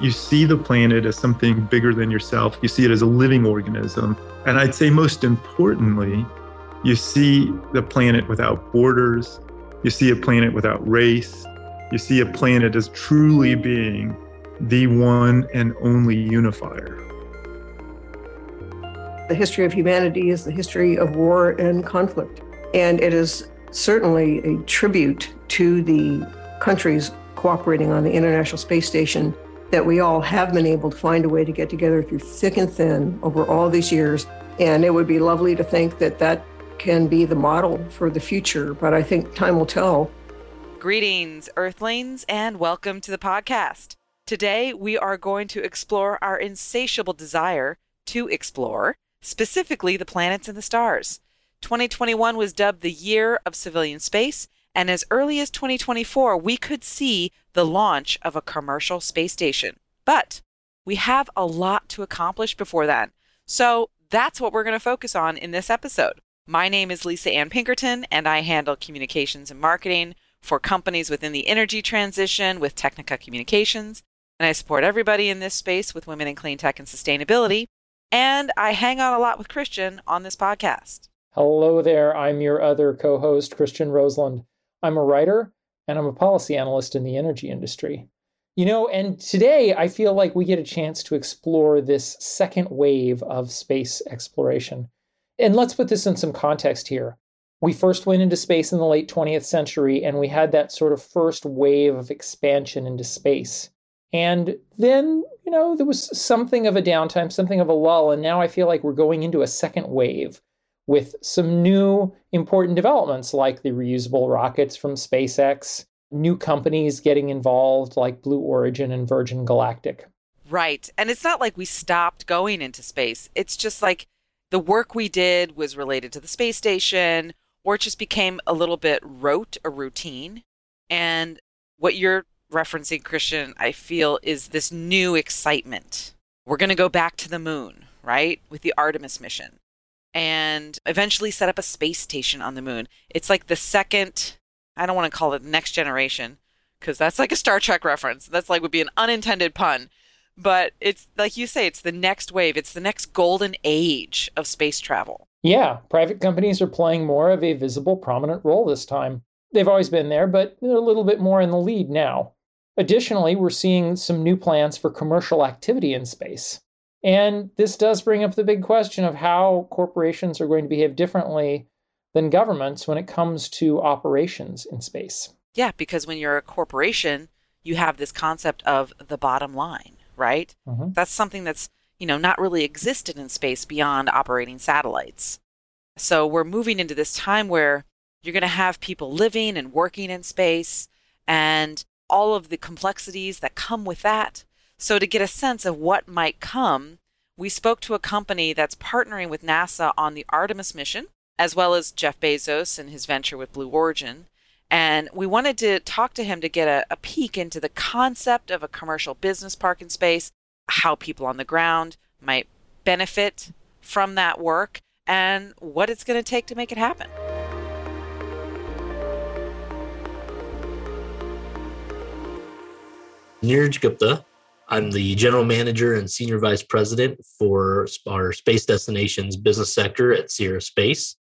you see the planet as something bigger than yourself. You see it as a living organism. And I'd say, most importantly, you see the planet without borders. You see a planet without race. You see a planet as truly being the one and only unifier. The history of humanity is the history of war and conflict. And it is certainly a tribute to the countries cooperating on the International Space Station that we all have been able to find a way to get together through thick and thin over all these years. And it would be lovely to think that that can be the model for the future, but I think time will tell. Greetings, Earthlings, and welcome to the podcast. Today, we are going to explore our insatiable desire to explore, specifically the planets and the stars. 2021 was dubbed the year of civilian space, and as early as 2024, we could see the launch of a commercial space station. But we have a lot to accomplish before then. So that's what we're going to focus on in this episode. My name is Lisa Ann Pinkerton, and I handle communications and marketing for companies within the energy transition with Technica Communications. And I support everybody in this space with women in clean tech and sustainability. And I hang out a lot with Christian on this podcast. Hello there. I'm your other co host, Christian Roselund. I'm a writer and I'm a policy analyst in the energy industry. You know, and today I feel like we get a chance to explore this second wave of space exploration. And let's put this in some context here. We first went into space in the late 20th century, and we had that sort of first wave of expansion into space. And then, you know, there was something of a downtime, something of a lull. And now I feel like we're going into a second wave with some new important developments like the reusable rockets from SpaceX, new companies getting involved like Blue Origin and Virgin Galactic. Right. And it's not like we stopped going into space. It's just like the work we did was related to the space station, or it just became a little bit rote or routine. And what you're referencing, Christian, I feel is this new excitement. We're going to go back to the moon, right? With the Artemis mission and eventually set up a space station on the moon. It's like the second, I don't want to call it next generation because that's like a Star Trek reference. That's like would be an unintended pun. But it's like you say, it's the next wave. It's the next golden age of space travel. Yeah, private companies are playing more of a visible, prominent role this time. They've always been there, but they're a little bit more in the lead now. Additionally, we're seeing some new plans for commercial activity in space. And this does bring up the big question of how corporations are going to behave differently than governments when it comes to operations in space. Yeah, because when you're a corporation, you have this concept of the bottom line, right? Mm-hmm. That's something that's, you know, not really existed in space beyond operating satellites. So we're moving into this time where you're going to have people living and working in space and all of the complexities that come with that. So, to get a sense of what might come, we spoke to a company that's partnering with NASA on the Artemis mission, as well as Jeff Bezos and his venture with Blue Origin. And we wanted to talk to him to get a, a peek into the concept of a commercial business park in space, how people on the ground might benefit from that work, and what it's going to take to make it happen. Neeraj Gupta I'm the general manager and senior vice president for our space destinations business sector at Sierra Space.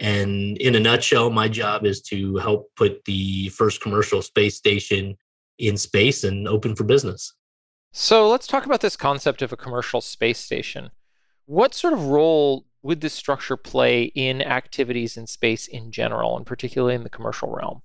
And in a nutshell, my job is to help put the first commercial space station in space and open for business. So let's talk about this concept of a commercial space station. What sort of role would this structure play in activities in space in general, and particularly in the commercial realm?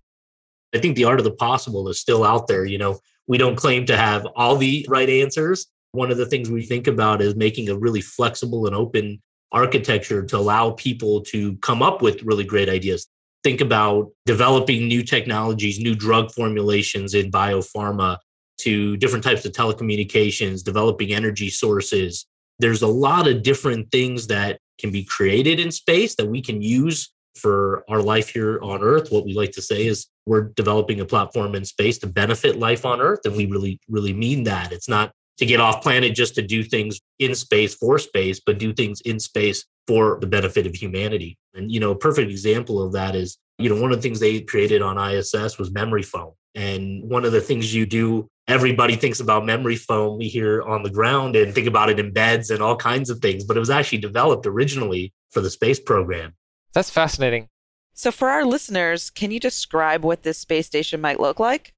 I think the art of the possible is still out there. You know, we don't claim to have all the right answers. One of the things we think about is making a really flexible and open architecture to allow people to come up with really great ideas. Think about developing new technologies, new drug formulations in biopharma to different types of telecommunications, developing energy sources. There's a lot of different things that can be created in space that we can use for our life here on Earth. What we like to say is we're developing a platform in space to benefit life on Earth. And we really, really mean that. It's not to get off planet just to do things in space for space, but do things in space for the benefit of humanity. And, you know, a perfect example of that is, you know, one of the things they created on ISS was memory foam. And one of the things you do everybody thinks about memory foam we hear on the ground and think about it in beds and all kinds of things, but it was actually developed originally for the space program. That's fascinating. So, for our listeners, can you describe what this space station might look like?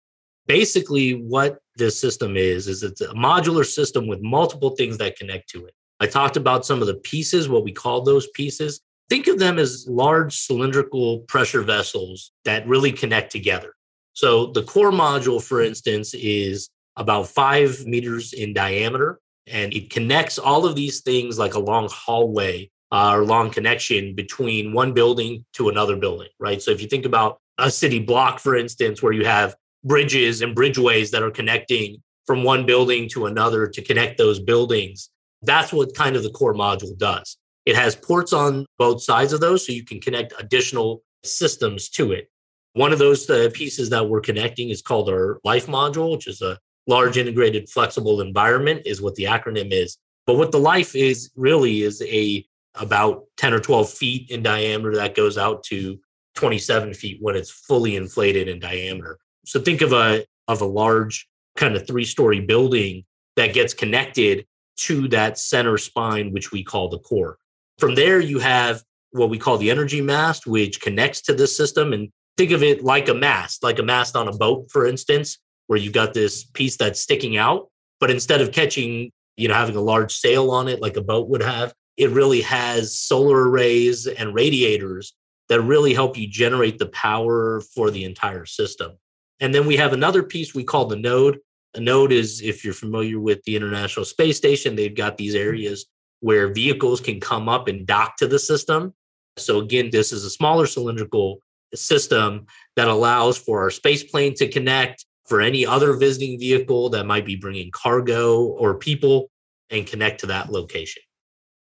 Basically, what this system is, is it's a modular system with multiple things that connect to it. I talked about some of the pieces, what we call those pieces. Think of them as large cylindrical pressure vessels that really connect together. So the core module, for instance, is about five meters in diameter, and it connects all of these things like a long hallway uh, or long connection between one building to another building, right? So if you think about a city block, for instance, where you have bridges and bridgeways that are connecting from one building to another to connect those buildings, that's what kind of the core module does. It has ports on both sides of those, so you can connect additional systems to it. One of those uh, pieces that we're connecting is called our life module, which is a large integrated flexible environment is what the acronym is. But what the life is really is a about 10 or 12 feet in diameter that goes out to 27 feet when it's fully inflated in diameter. So think of a of a large kind of three-story building that gets connected to that center spine, which we call the core. From there, you have what we call the energy mast, which connects to this system. And think of it like a mast, like a mast on a boat, for instance, where you've got this piece that's sticking out. But instead of catching, you know, having a large sail on it like a boat would have, it really has solar arrays and radiators that really help you generate the power for the entire system. And then we have another piece we call the node. A node is, if you're familiar with the International Space Station, they've got these mm-hmm. areas where vehicles can come up and dock to the system. So, again, this is a smaller cylindrical system that allows for our space plane to connect for any other visiting vehicle that might be bringing cargo or people and connect to that location.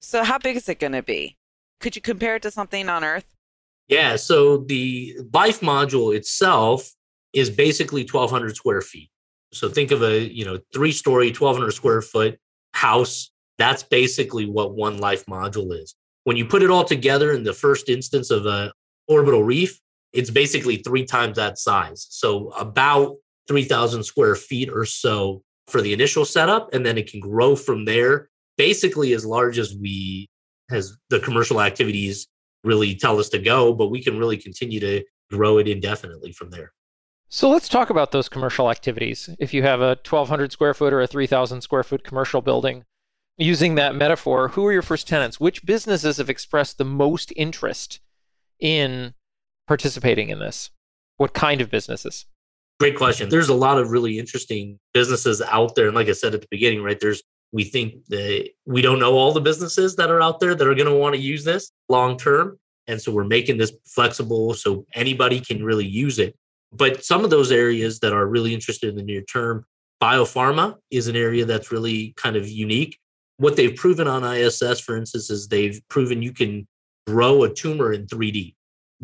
So, how big is it going to be? Could you compare it to something on Earth? Yeah. So, the Life module itself is basically 1,200 square feet. So, think of a you know three story, 1,200 square foot house. That's basically what one Life module is. When you put it all together in the first instance of a orbital reef, it's basically three times that size. So about 3,000 square feet or so for the initial setup. And then it can grow from there, basically as large as we, as the commercial activities really tell us to go, but we can really continue to grow it indefinitely from there. So let's talk about those commercial activities. If you have a 1,200 square foot or a 3,000 square foot commercial building, using that metaphor, who are your first tenants? Which businesses have expressed the most interest in participating in this? What kind of businesses? Great question. There's a lot of really interesting businesses out there. And like I said at the beginning, right, there's we think that we don't know all the businesses that are out there that are going to want to use this long term. And so we're making this flexible so anybody can really use it. But some of those areas that are really interested in the near term, biopharma is an area that's really kind of unique. What they've proven on ISS, for instance, is they've proven you can grow a tumor in 3D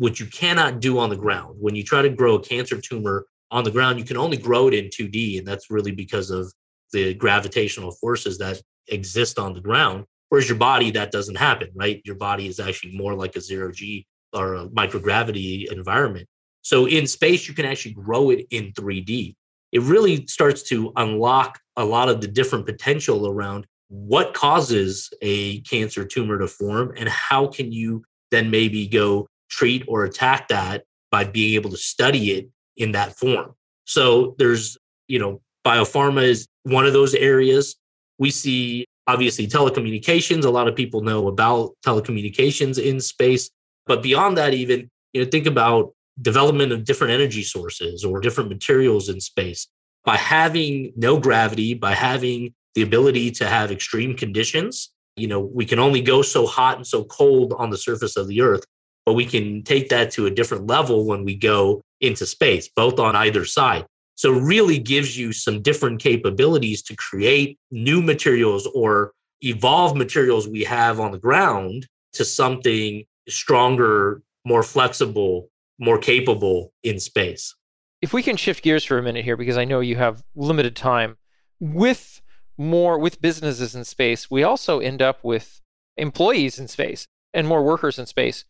which you cannot do on the ground. When you try to grow a cancer tumor on the ground, you can only grow it in 2D. And that's really because of the gravitational forces that exist on the ground. Whereas your body, that doesn't happen, right? Your body is actually more like a zero G or a microgravity environment. So in space, you can actually grow it in 3D. It really starts to unlock a lot of the different potential around what causes a cancer tumor to form and how can you then maybe go treat or attack that by being able to study it in that form. So there's, you know, biopharma is one of those areas. We see obviously telecommunications. A lot of people know about telecommunications in space. But beyond that, even, you know, think about development of different energy sources or different materials in space. By having no gravity, by having the ability to have extreme conditions, you know, we can only go so hot and so cold on the surface of the earth but we can take that to a different level when we go into space, both on either side. So really gives you some different capabilities to create new materials or evolve materials we have on the ground to something stronger, more flexible, more capable in space. If we can shift gears for a minute here, because I know you have limited time, with more with businesses in space, we also end up with employees in space and more workers in space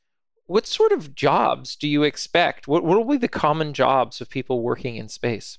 what sort of jobs do you expect? What, what will be the common jobs of people working in space?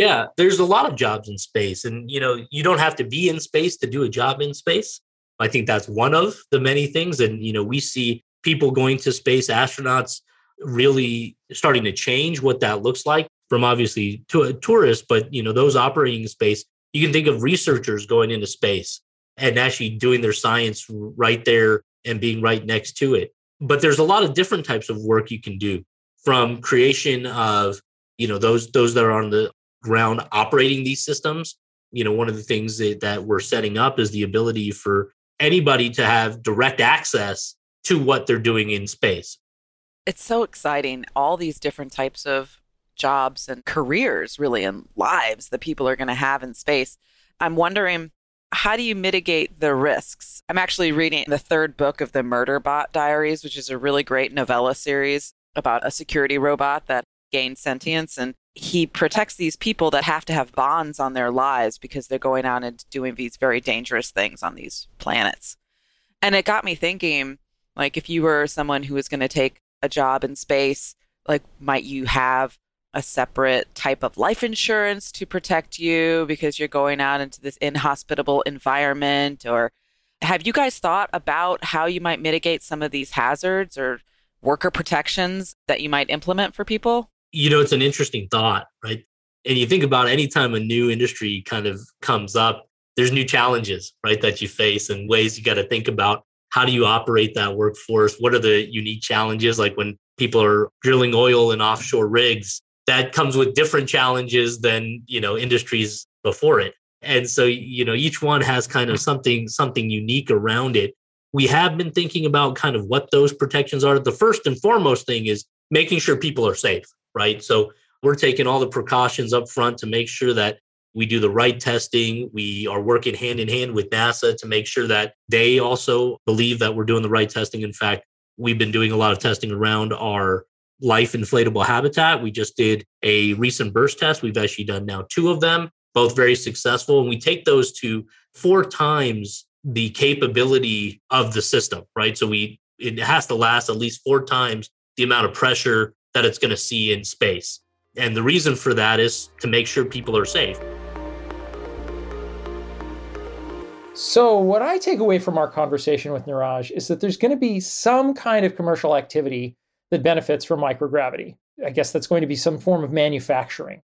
Yeah, there's a lot of jobs in space. And, you know, you don't have to be in space to do a job in space. I think that's one of the many things. And, you know, we see people going to space, astronauts really starting to change what that looks like from obviously to a tourist, but, you know, those operating in space, you can think of researchers going into space and actually doing their science right there and being right next to it. But there's a lot of different types of work you can do from creation of, you know, those those that are on the ground operating these systems. You know, one of the things that, that we're setting up is the ability for anybody to have direct access to what they're doing in space. It's so exciting. All these different types of jobs and careers, really, and lives that people are going to have in space. I'm wondering how do you mitigate the risks? I'm actually reading the third book of the Murderbot Diaries, which is a really great novella series about a security robot that gained sentience. And he protects these people that have to have bonds on their lives because they're going out and doing these very dangerous things on these planets. And it got me thinking like, if you were someone who was going to take a job in space, like, might you have a separate type of life insurance to protect you because you're going out into this inhospitable environment? Or have you guys thought about how you might mitigate some of these hazards or worker protections that you might implement for people? You know, it's an interesting thought, right? And you think about anytime a new industry kind of comes up, there's new challenges, right, that you face and ways you got to think about how do you operate that workforce? What are the unique challenges? Like when people are drilling oil in offshore rigs, that comes with different challenges than, you know, industries before it. And so, you know, each one has kind of something something unique around it we have been thinking about kind of what those protections are. The first and foremost thing is making sure people are safe, right? So we're taking all the precautions up front to make sure that we do the right testing. We are working hand in hand with NASA to make sure that they also believe that we're doing the right testing. In fact, we've been doing a lot of testing around our life inflatable habitat. We just did a recent burst test. We've actually done now two of them, both very successful. And we take those to four times the capability of the system, right? So we it has to last at least four times the amount of pressure that it's going to see in space. And the reason for that is to make sure people are safe. So, what I take away from our conversation with Neeraj is that there's going to be some kind of commercial activity that benefits from microgravity. I guess that's going to be some form of manufacturing.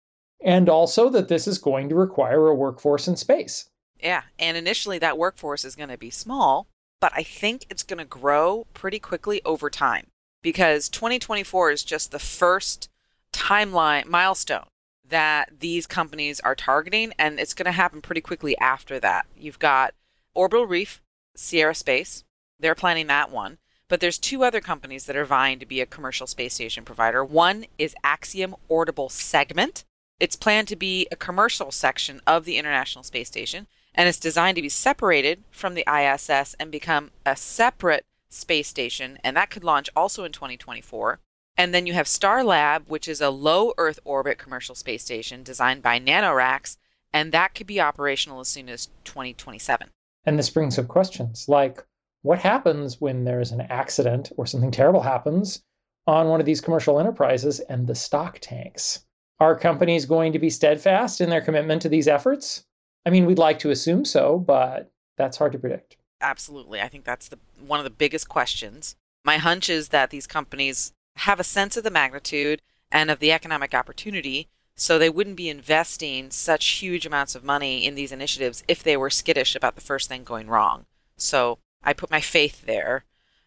And also that this is going to require a workforce in space. Yeah, and initially that workforce is going to be small, but I think it's going to grow pretty quickly over time because 2024 is just the first timeline milestone that these companies are targeting and it's going to happen pretty quickly after that. You've got Orbital Reef, Sierra Space, they're planning that one. But there's two other companies that are vying to be a commercial space station provider. One is Axiom Orbital Segment. It's planned to be a commercial section of the International Space Station and it's designed to be separated from the ISS and become a separate space station, and that could launch also in 2024. And then you have Starlab, which is a low Earth orbit commercial space station designed by NanoRacks, and that could be operational as soon as 2027. And this brings up questions like what happens when there's an accident or something terrible happens on one of these commercial enterprises and the stock tanks? Are companies going to be steadfast in their commitment to these efforts? I mean, we'd like to assume so, but that's hard to predict. Absolutely. I think that's the one of the biggest questions. My hunch is that these companies have a sense of the magnitude and of the economic opportunity, so they wouldn't be investing such huge amounts of money in these initiatives if they were skittish about the first thing going wrong. So I put my faith there.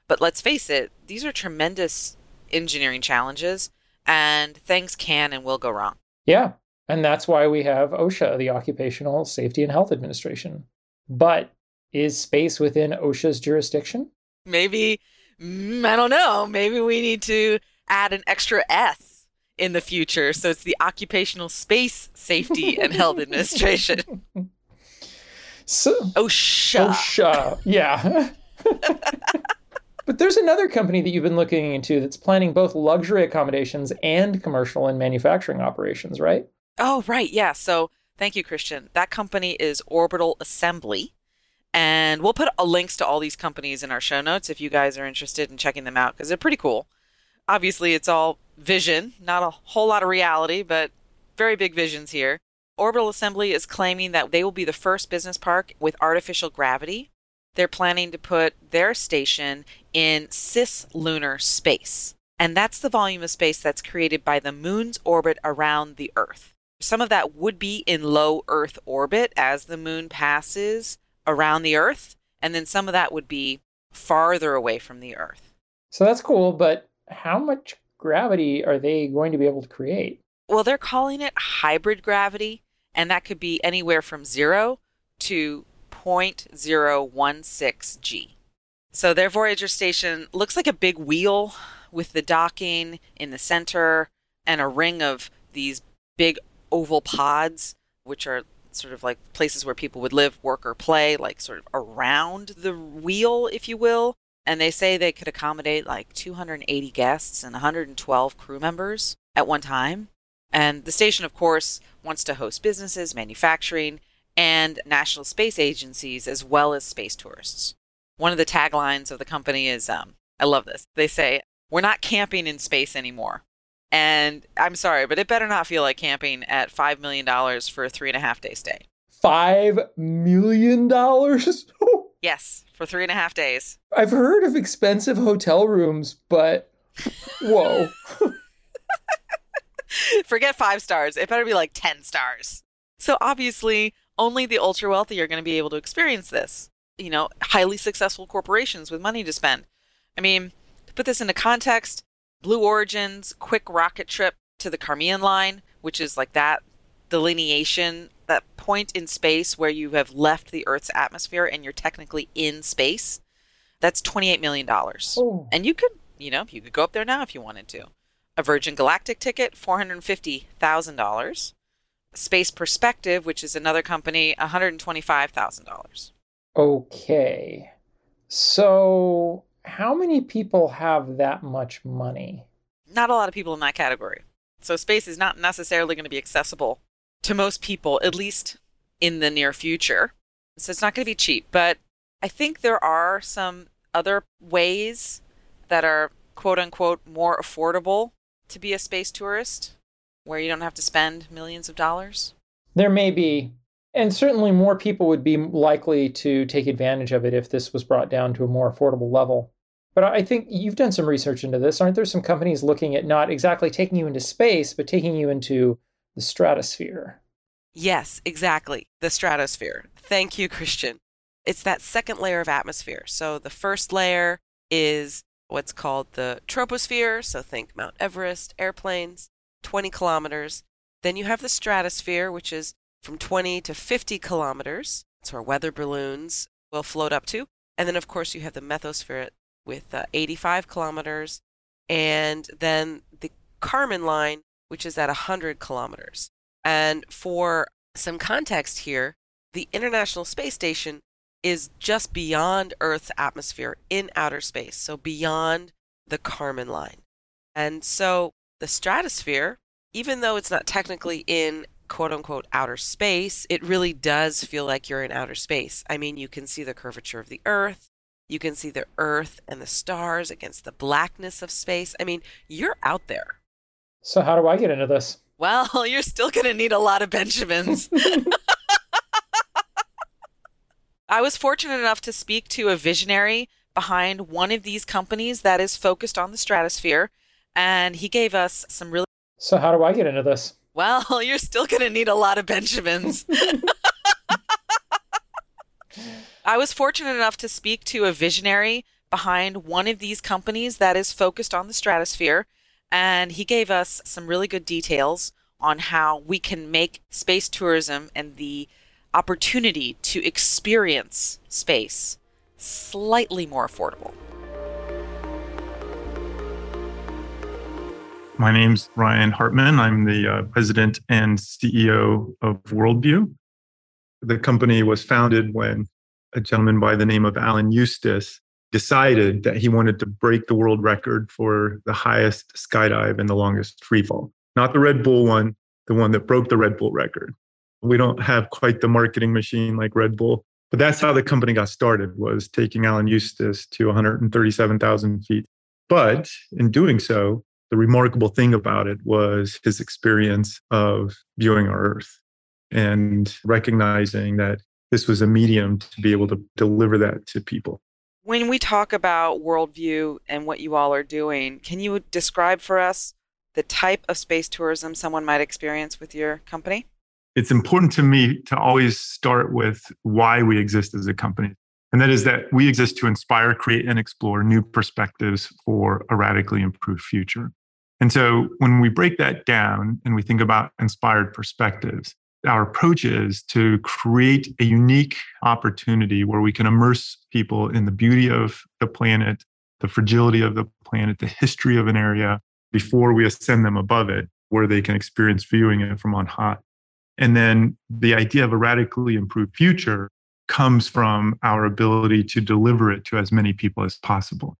But let's face it, these are tremendous engineering challenges, and things can and will go wrong. Yeah, and that's why we have OSHA, the Occupational Safety and Health Administration. But is space within OSHA's jurisdiction? Maybe, mm, I don't know. Maybe we need to add an extra S in the future. So it's the Occupational Space Safety and Health Administration. So, OSHA. OSHA, yeah. But there's another company that you've been looking into that's planning both luxury accommodations and commercial and manufacturing operations, right? Oh, right. Yeah. So thank you, Christian. That company is Orbital Assembly. And we'll put links to all these companies in our show notes if you guys are interested in checking them out because they're pretty cool. Obviously, it's all vision, not a whole lot of reality, but very big visions here. Orbital Assembly is claiming that they will be the first business park with artificial gravity. They're planning to put their station in cislunar space. And that's the volume of space that's created by the moon's orbit around the Earth. Some of that would be in low Earth orbit as the moon passes around the Earth, and then some of that would be farther away from the Earth. So that's cool, but how much gravity are they going to be able to create? Well, they're calling it hybrid gravity, and that could be anywhere from zero to 0.016 G. So their Voyager station looks like a big wheel with the docking in the center and a ring of these big oval pods, which are sort of like places where people would live, work, or play, like sort of around the wheel, if you will. And they say they could accommodate like 280 guests and 112 crew members at one time. And the station, of course, wants to host businesses, manufacturing, and national space agencies, as well as space tourists. One of the taglines of the company is um, I love this. They say, we're not camping in space anymore. And I'm sorry, but it better not feel like camping at $5 million for a three and a half day stay. $5 million? yes, for three and a half days. I've heard of expensive hotel rooms, but whoa. Forget five stars. It better be like 10 stars. So obviously, only the ultra wealthy are going to be able to experience this. You know, highly successful corporations with money to spend. I mean, to put this into context, Blue Origin's quick rocket trip to the Kármán line, which is like that delineation, that point in space where you have left the Earth's atmosphere and you're technically in space, that's $28 million. Oh. And you could, you know, you could go up there now if you wanted to. A Virgin Galactic ticket, $450,000. Space Perspective, which is another company, $125,000. Okay. So how many people have that much money? Not a lot of people in that category. So space is not necessarily going to be accessible to most people, at least in the near future. So it's not going to be cheap. But I think there are some other ways that are quote unquote more affordable to be a space tourist where you don't have to spend millions of dollars. There may be. And certainly more people would be likely to take advantage of it if this was brought down to a more affordable level. But I think you've done some research into this. Aren't there some companies looking at not exactly taking you into space, but taking you into the stratosphere? Yes, exactly. The stratosphere. Thank you, Christian. It's that second layer of atmosphere. So the first layer is what's called the troposphere. So think Mount Everest, airplanes, 20 kilometers. Then you have the stratosphere, which is from 20 to 50 kilometers. That's where weather balloons will float up to. And then, of course, you have the mesosphere with uh, 85 kilometers, and then the Kármán line, which is at 100 kilometers. And for some context here, the International Space Station is just beyond Earth's atmosphere in outer space, so beyond the Kármán line. And so the stratosphere, even though it's not technically in quote unquote outer space, it really does feel like you're in outer space. I mean, you can see the curvature of the Earth, you can see the earth and the stars against the blackness of space. I mean, you're out there. So, how do I get into this? Well, you're still going to need a lot of Benjamins. I was fortunate enough to speak to a visionary behind one of these companies that is focused on the stratosphere, and he gave us some really. So, how do I get into this? Well, you're still going to need a lot of Benjamins. I was fortunate enough to speak to a visionary behind one of these companies that is focused on the stratosphere, and he gave us some really good details on how we can make space tourism and the opportunity to experience space slightly more affordable. My name's Ryan Hartman. I'm the uh, president and CEO of World View. The company was founded when a gentleman by the name of Alan Eustace decided mm-hmm. that he wanted to break the world record for the highest skydive and the longest freefall. Not the Red Bull one, the one that broke the Red Bull record. We don't have quite the marketing machine like Red Bull, but that's how the company got started was taking Alan Eustace to 137,000 feet. But in doing so, the remarkable thing about it was his experience of viewing our Earth and recognizing that this was a medium to be able to deliver that to people. When we talk about World View and what you all are doing, can you describe for us the type of space tourism someone might experience with your company? It's important to me to always start with why we exist as a company. And that is that we exist to inspire, create, and explore new perspectives for a radically improved future. And so when we break that down and we think about inspired perspectives, our approach is to create a unique opportunity where we can immerse people in the beauty of the planet, the fragility of the planet, the history of an area before we ascend them above it, where they can experience viewing it from on high. And then the idea of a radically improved future comes from our ability to deliver it to as many people as possible.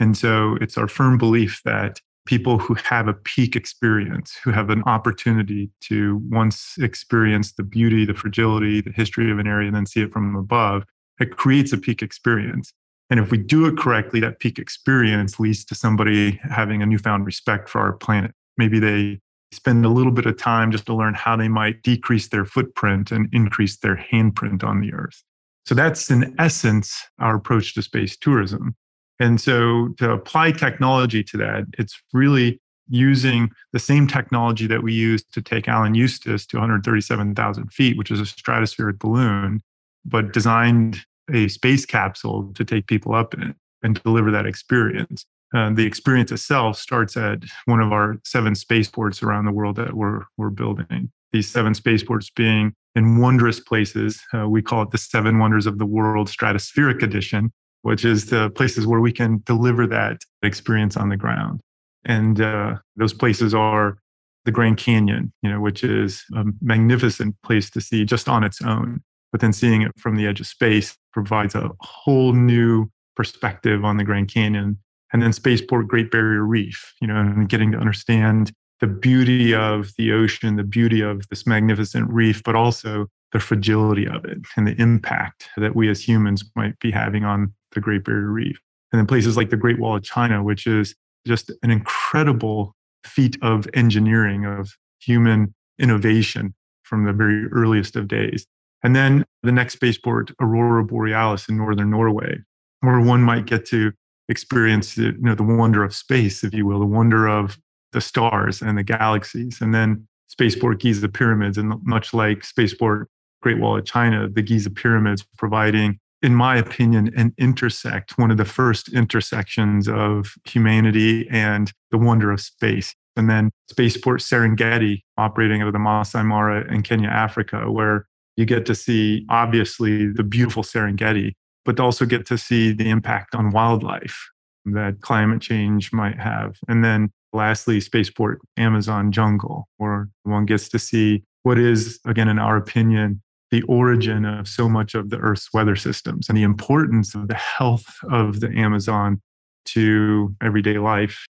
And so it's our firm belief that people who have a peak experience, who have an opportunity to once experience the beauty, the fragility, the history of an area, and then see it from above, it creates a peak experience. And if we do it correctly, that peak experience leads to somebody having a newfound respect for our planet. Maybe they spend a little bit of time just to learn how they might decrease their footprint and increase their handprint on the earth. So that's in essence our approach to space tourism. And so to apply technology to that, it's really using the same technology that we used to take Alan Eustace to 137,000 feet, which is a stratospheric balloon, but designed a space capsule to take people up and deliver that experience. Uh, the experience itself starts at one of our seven spaceports around the world that we're, we're building. These seven spaceports being in wondrous places. Uh, we call it the Seven Wonders of the World Stratospheric Edition which is the places where we can deliver that experience on the ground. And uh, those places are the Grand Canyon, you know, which is a magnificent place to see just on its own. But then seeing it from the edge of space provides a whole new perspective on the Grand Canyon. And then Spaceport Great Barrier Reef, you know, and getting to understand the beauty of the ocean, the beauty of this magnificent reef, but also the fragility of it and the impact that we as humans might be having on the Great Barrier Reef. And then places like the Great Wall of China, which is just an incredible feat of engineering, of human innovation from the very earliest of days. And then the next spaceport, Aurora Borealis in northern Norway, where one might get to experience the, you know, the wonder of space, if you will, the wonder of the stars and the galaxies. And then Spaceport Giza Pyramids, and much like Spaceport Great Wall of China, the Giza Pyramids providing in my opinion, an intersect, one of the first intersections of humanity and the wonder of space. And then Spaceport Serengeti, operating out of the Masai Mara in Kenya, Africa, where you get to see obviously the beautiful Serengeti, but also get to see the impact on wildlife that climate change might have. And then lastly, Spaceport Amazon Jungle, where one gets to see what is, again, in our opinion, the origin of so much of the Earth's weather systems and the importance of the health of the Amazon to everyday life.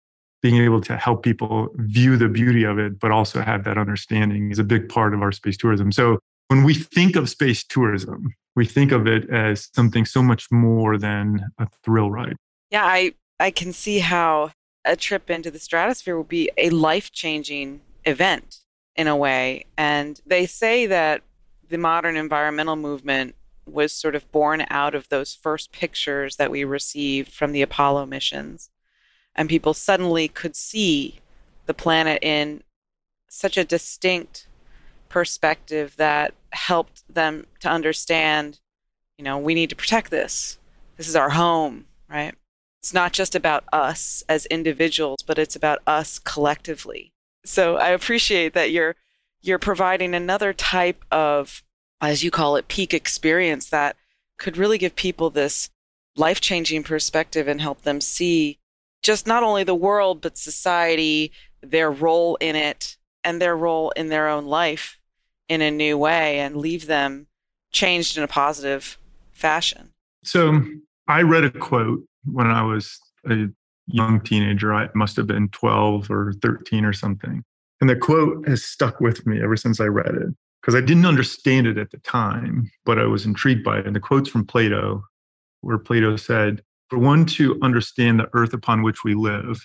Being able to help people view the beauty of it, but also have that understanding is a big part of our space tourism. So when we think of space tourism, we think of it as something so much more than a thrill ride. Yeah, I, I can see how a trip into the stratosphere would be a life changing event in a way. And they say that the modern environmental movement was sort of born out of those first pictures that we received from the Apollo missions. And people suddenly could see the planet in such a distinct perspective that helped them to understand, you know, we need to protect this. This is our home, right? It's not just about us as individuals, but it's about us collectively. So I appreciate that you're you're providing another type of, as you call it, peak experience that could really give people this life changing perspective and help them see just not only the world, but society, their role in it, and their role in their own life in a new way and leave them changed in a positive fashion. So I read a quote when I was a young teenager. I must have been 12 or 13 or something. And the quote has stuck with me ever since I read it because I didn't understand it at the time, but I was intrigued by it. And the quote's from Plato, where Plato said, For one to understand the earth upon which we live,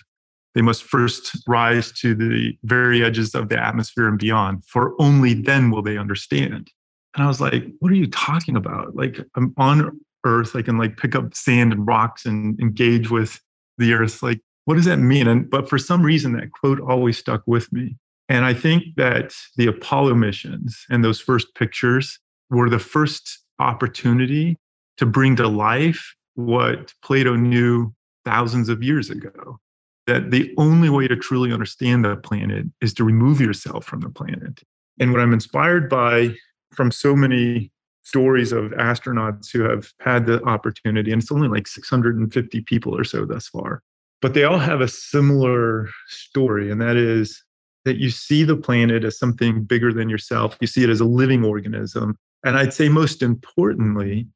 they must first rise to the very edges of the atmosphere and beyond, for only then will they understand. And I was like, what are you talking about? Like, I'm on Earth, I can like pick up sand and rocks and engage with the Earth. Like, what does that mean? And but for some reason, that quote always stuck with me. And I think that the Apollo missions and those first pictures were the first opportunity to bring to life what Plato knew thousands of years ago that the only way to truly understand the planet is to remove yourself from the planet. And what I'm inspired by from so many stories of astronauts who have had the opportunity, and it's only like 650 people or so thus far, but they all have a similar story, and that is that you see the planet as something bigger than yourself. You see it as a living organism. And I'd say most importantly,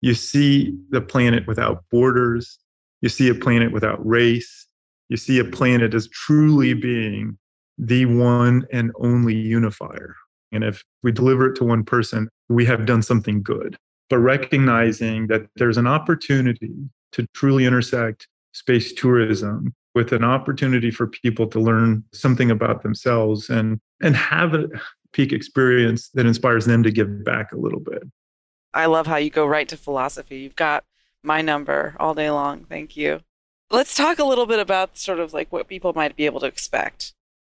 you see the planet without borders. You see a planet without race. You see a planet as truly being the one and only unifier. And if we deliver it to one person, we have done something good. But recognizing that there's an opportunity to truly intersect space tourism with an opportunity for people to learn something about themselves and and have a peak experience that inspires them to give back a little bit. I love how you go right to philosophy. You've got my number all day long. Thank you. Let's talk a little bit about sort of like what people might be able to expect.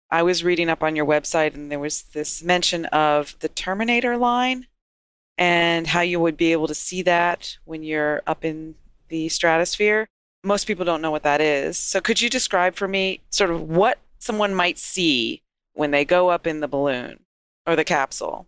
I was reading up on your website and there was this mention of the Terminator line and how you would be able to see that when you're up in the stratosphere. Most people don't know what that is. So could you describe for me sort of what someone might see when they go up in the balloon or the capsule?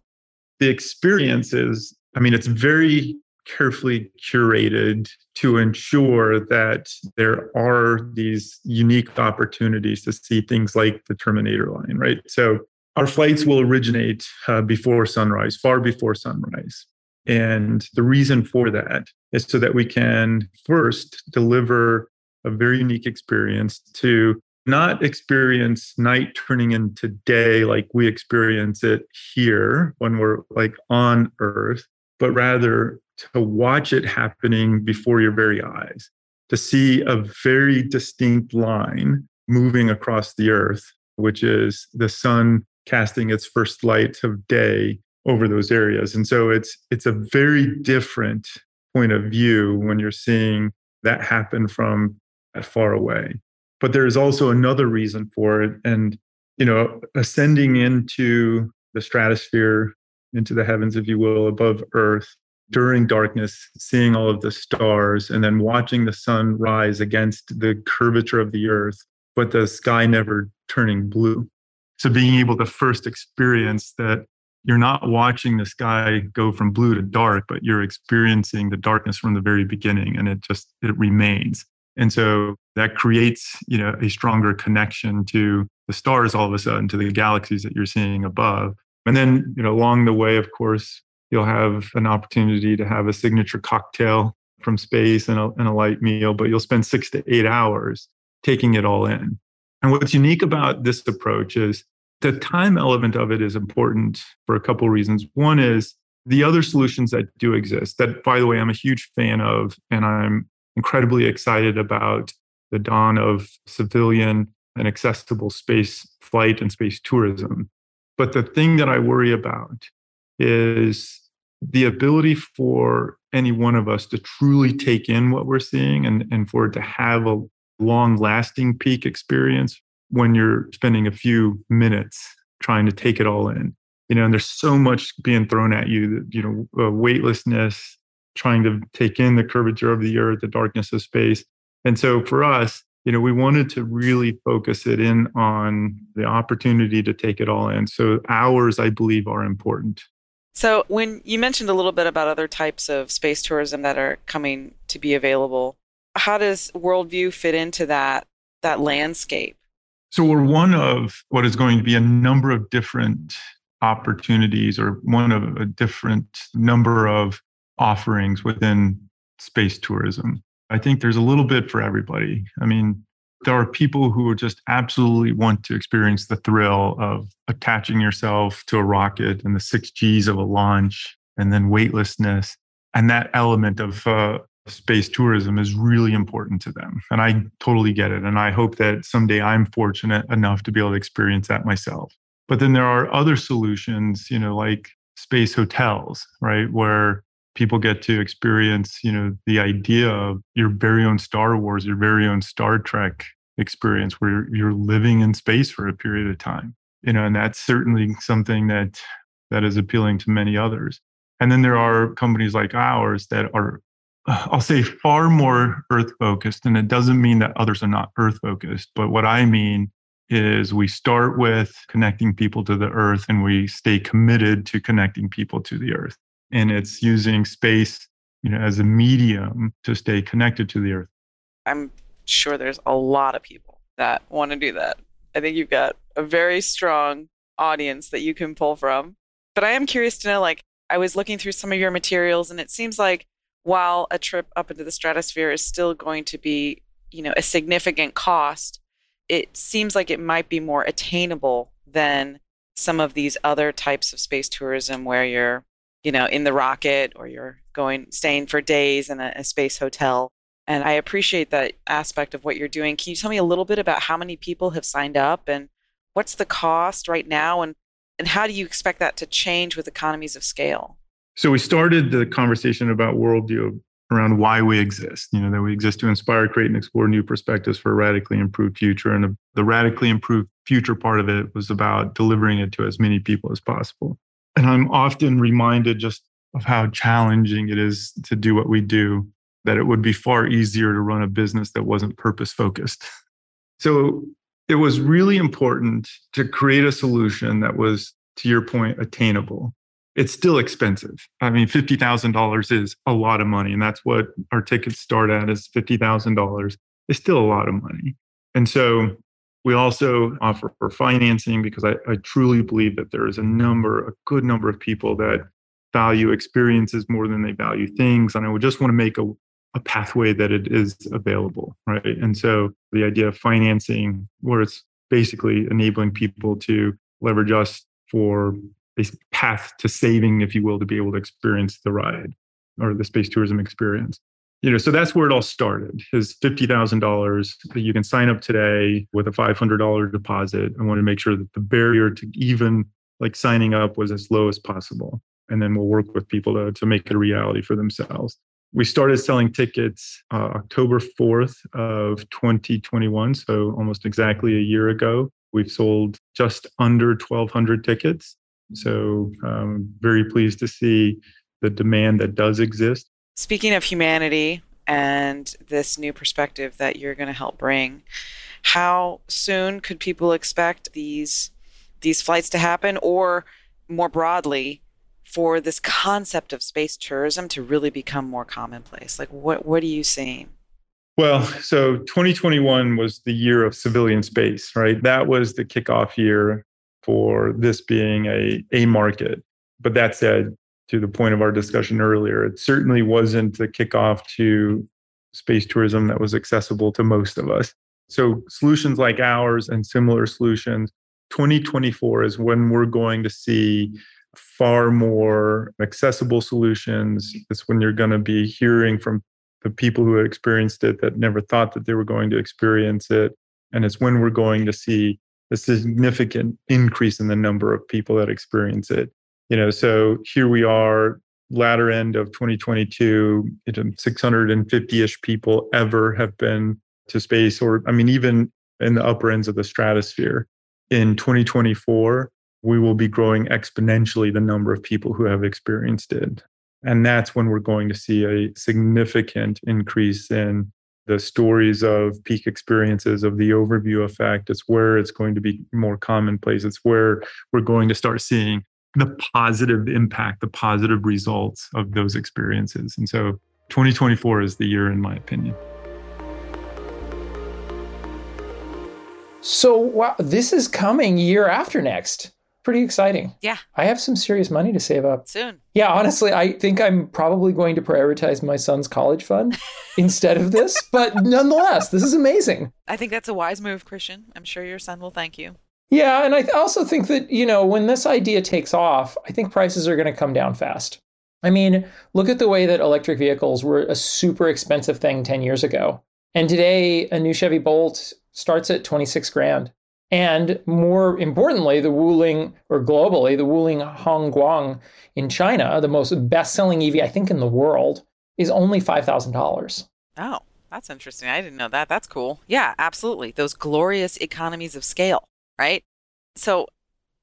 The experience is, I mean, it's very carefully curated to ensure that there are these unique opportunities to see things like the Terminator line, right? So our flights will originate uh, before sunrise, far before sunrise. And the reason for that is so that we can first deliver a very unique experience to not experience night turning into day like we experience it here when we're like on earth, but rather to watch it happening before your very eyes, to see a very distinct line moving across the earth, which is the sun casting its first light of day over those areas. And so it's it's a very different point of view when you're seeing that happen from that far away. But there's also another reason for it. And, you know, ascending into the stratosphere, into the heavens, if you will, above Earth, during darkness, seeing all of the stars and then watching the sun rise against the curvature of the earth, but the sky never turning blue. So being able to first experience that you're not watching the sky go from blue to dark, but you're experiencing the darkness from the very beginning and it just it remains. And so that creates, you know, a stronger connection to the stars all of a sudden, to the galaxies that you're seeing above. And then, you know, along the way, of course, You'll have an opportunity to have a signature cocktail from space and a, and a light meal, but you'll spend six to eight hours taking it all in. And what's unique about this approach is the time element of it is important for a couple of reasons. One is the other solutions that do exist, that, by the way, I'm a huge fan of, and I'm incredibly excited about the dawn of civilian and accessible space flight and space tourism. But the thing that I worry about is the ability for any one of us to truly take in what we're seeing and, and for it to have a long lasting peak experience when you're spending a few minutes trying to take it all in you know and there's so much being thrown at you you know uh, weightlessness trying to take in the curvature of the earth the darkness of space. And so for us you know we wanted to really focus it in on the opportunity to take it all in. So hours i believe are important. So, when you mentioned a little bit about other types of space tourism that are coming to be available, how does World View fit into that that landscape? So, we're one of what is going to be a number of different opportunities, or one of a different number of offerings within space tourism. I think there's a little bit for everybody. I mean, there are people who just absolutely want to experience the thrill of attaching yourself to a rocket and the six G's of a launch and then weightlessness and that element of uh, space tourism is really important to them. And I totally get it. And I hope that someday I'm fortunate enough to be able to experience that myself. But then there are other solutions, you know, like space hotels, right? Where people get to experience, you know, the idea of your very own Star Wars, your very own Star Trek experience where you're living in space for a period of time. You know, and that's certainly something that that is appealing to many others. And then there are companies like ours that are I'll say far more earth focused. And it doesn't mean that others are not earth focused. But what I mean is we start with connecting people to the earth and we stay committed to connecting people to the earth. And it's using space, you know, as a medium to stay connected to the earth. I'm sure there's a lot of people that want to do that. I think you've got a very strong audience that you can pull from. But I am curious to know like I was looking through some of your materials and it seems like while a trip up into the stratosphere is still going to be, you know, a significant cost, it seems like it might be more attainable than some of these other types of space tourism where you're, you know, in the rocket or you're going staying for days in a, a space hotel. And I appreciate that aspect of what you're doing. Can you tell me a little bit about how many people have signed up and what's the cost right now and and how do you expect that to change with economies of scale? So we started the conversation about World View around why we exist. You know, that we exist to inspire, create, and explore new perspectives for a radically improved future. And the, the radically improved future part of it was about delivering it to as many people as possible. And I'm often reminded just of how challenging it is to do what we do, that it would be far easier to run a business that wasn't purpose focused. So it was really important to create a solution that was, to your point, attainable it's still expensive. I mean, $50,000 is a lot of money. And that's what our tickets start at is $50,000. It's still a lot of money. And so we also offer for financing because I, I truly believe that there is a number, a good number of people that value experiences more than they value things. And I would just want to make a, a pathway that it is available. Right. And so the idea of financing, where it's basically enabling people to leverage us for a path to saving, if you will, to be able to experience the ride or the space tourism experience. You know, so that's where it all started. Is fifty thousand dollars. that You can sign up today with a five hundred dollar deposit. I want to make sure that the barrier to even like signing up was as low as possible, and then we'll work with people to to make it a reality for themselves. We started selling tickets uh, October 4th of 2021, so almost exactly a year ago. We've sold just under 1,200 tickets. So I'm um, very pleased to see the demand that does exist. Speaking of humanity and this new perspective that you're going to help bring, how soon could people expect these these flights to happen or more broadly for this concept of space tourism to really become more commonplace? Like what what are you seeing? Well, so 2021 was the year of civilian space, right? That was the kickoff year for this being a, a market. But that said, to the point of our discussion earlier, it certainly wasn't the kickoff to space tourism that was accessible to most of us. So, solutions like ours and similar solutions, 2024 is when we're going to see far more accessible solutions. It's when you're going to be hearing from the people who experienced it that never thought that they were going to experience it. And it's when we're going to see a significant increase in the number of people that experience it. You know, so here we are, latter end of 2022, 650-ish people ever have been to space, or I mean, even in the upper ends of the stratosphere. In 2024, we will be growing exponentially the number of people who have experienced it. And that's when we're going to see a significant increase in the stories of peak experiences of the overview effect. It's where it's going to be more commonplace. It's where we're going to start seeing the positive impact, the positive results of those experiences. And so 2024 is the year, in my opinion. So, wow, this is coming year after next pretty exciting. Yeah. I have some serious money to save up. Soon. Yeah, honestly, I think I'm probably going to prioritize my son's college fund instead of this. But nonetheless, this is amazing. I think that's a wise move, Christian. I'm sure your son will thank you. Yeah, and I also think that, you know, when this idea takes off, I think prices are going to come down fast. I mean, look at the way that electric vehicles were a super expensive thing 10 years ago. And today, a new Chevy Bolt starts at 26 grand. And more importantly, the Wuling, or globally, the Wuling Hongguang in China, the most best selling EV, I think, in the world, is only $5,000. Oh, that's interesting. I didn't know that. That's cool. Yeah, absolutely. Those glorious economies of scale, right? So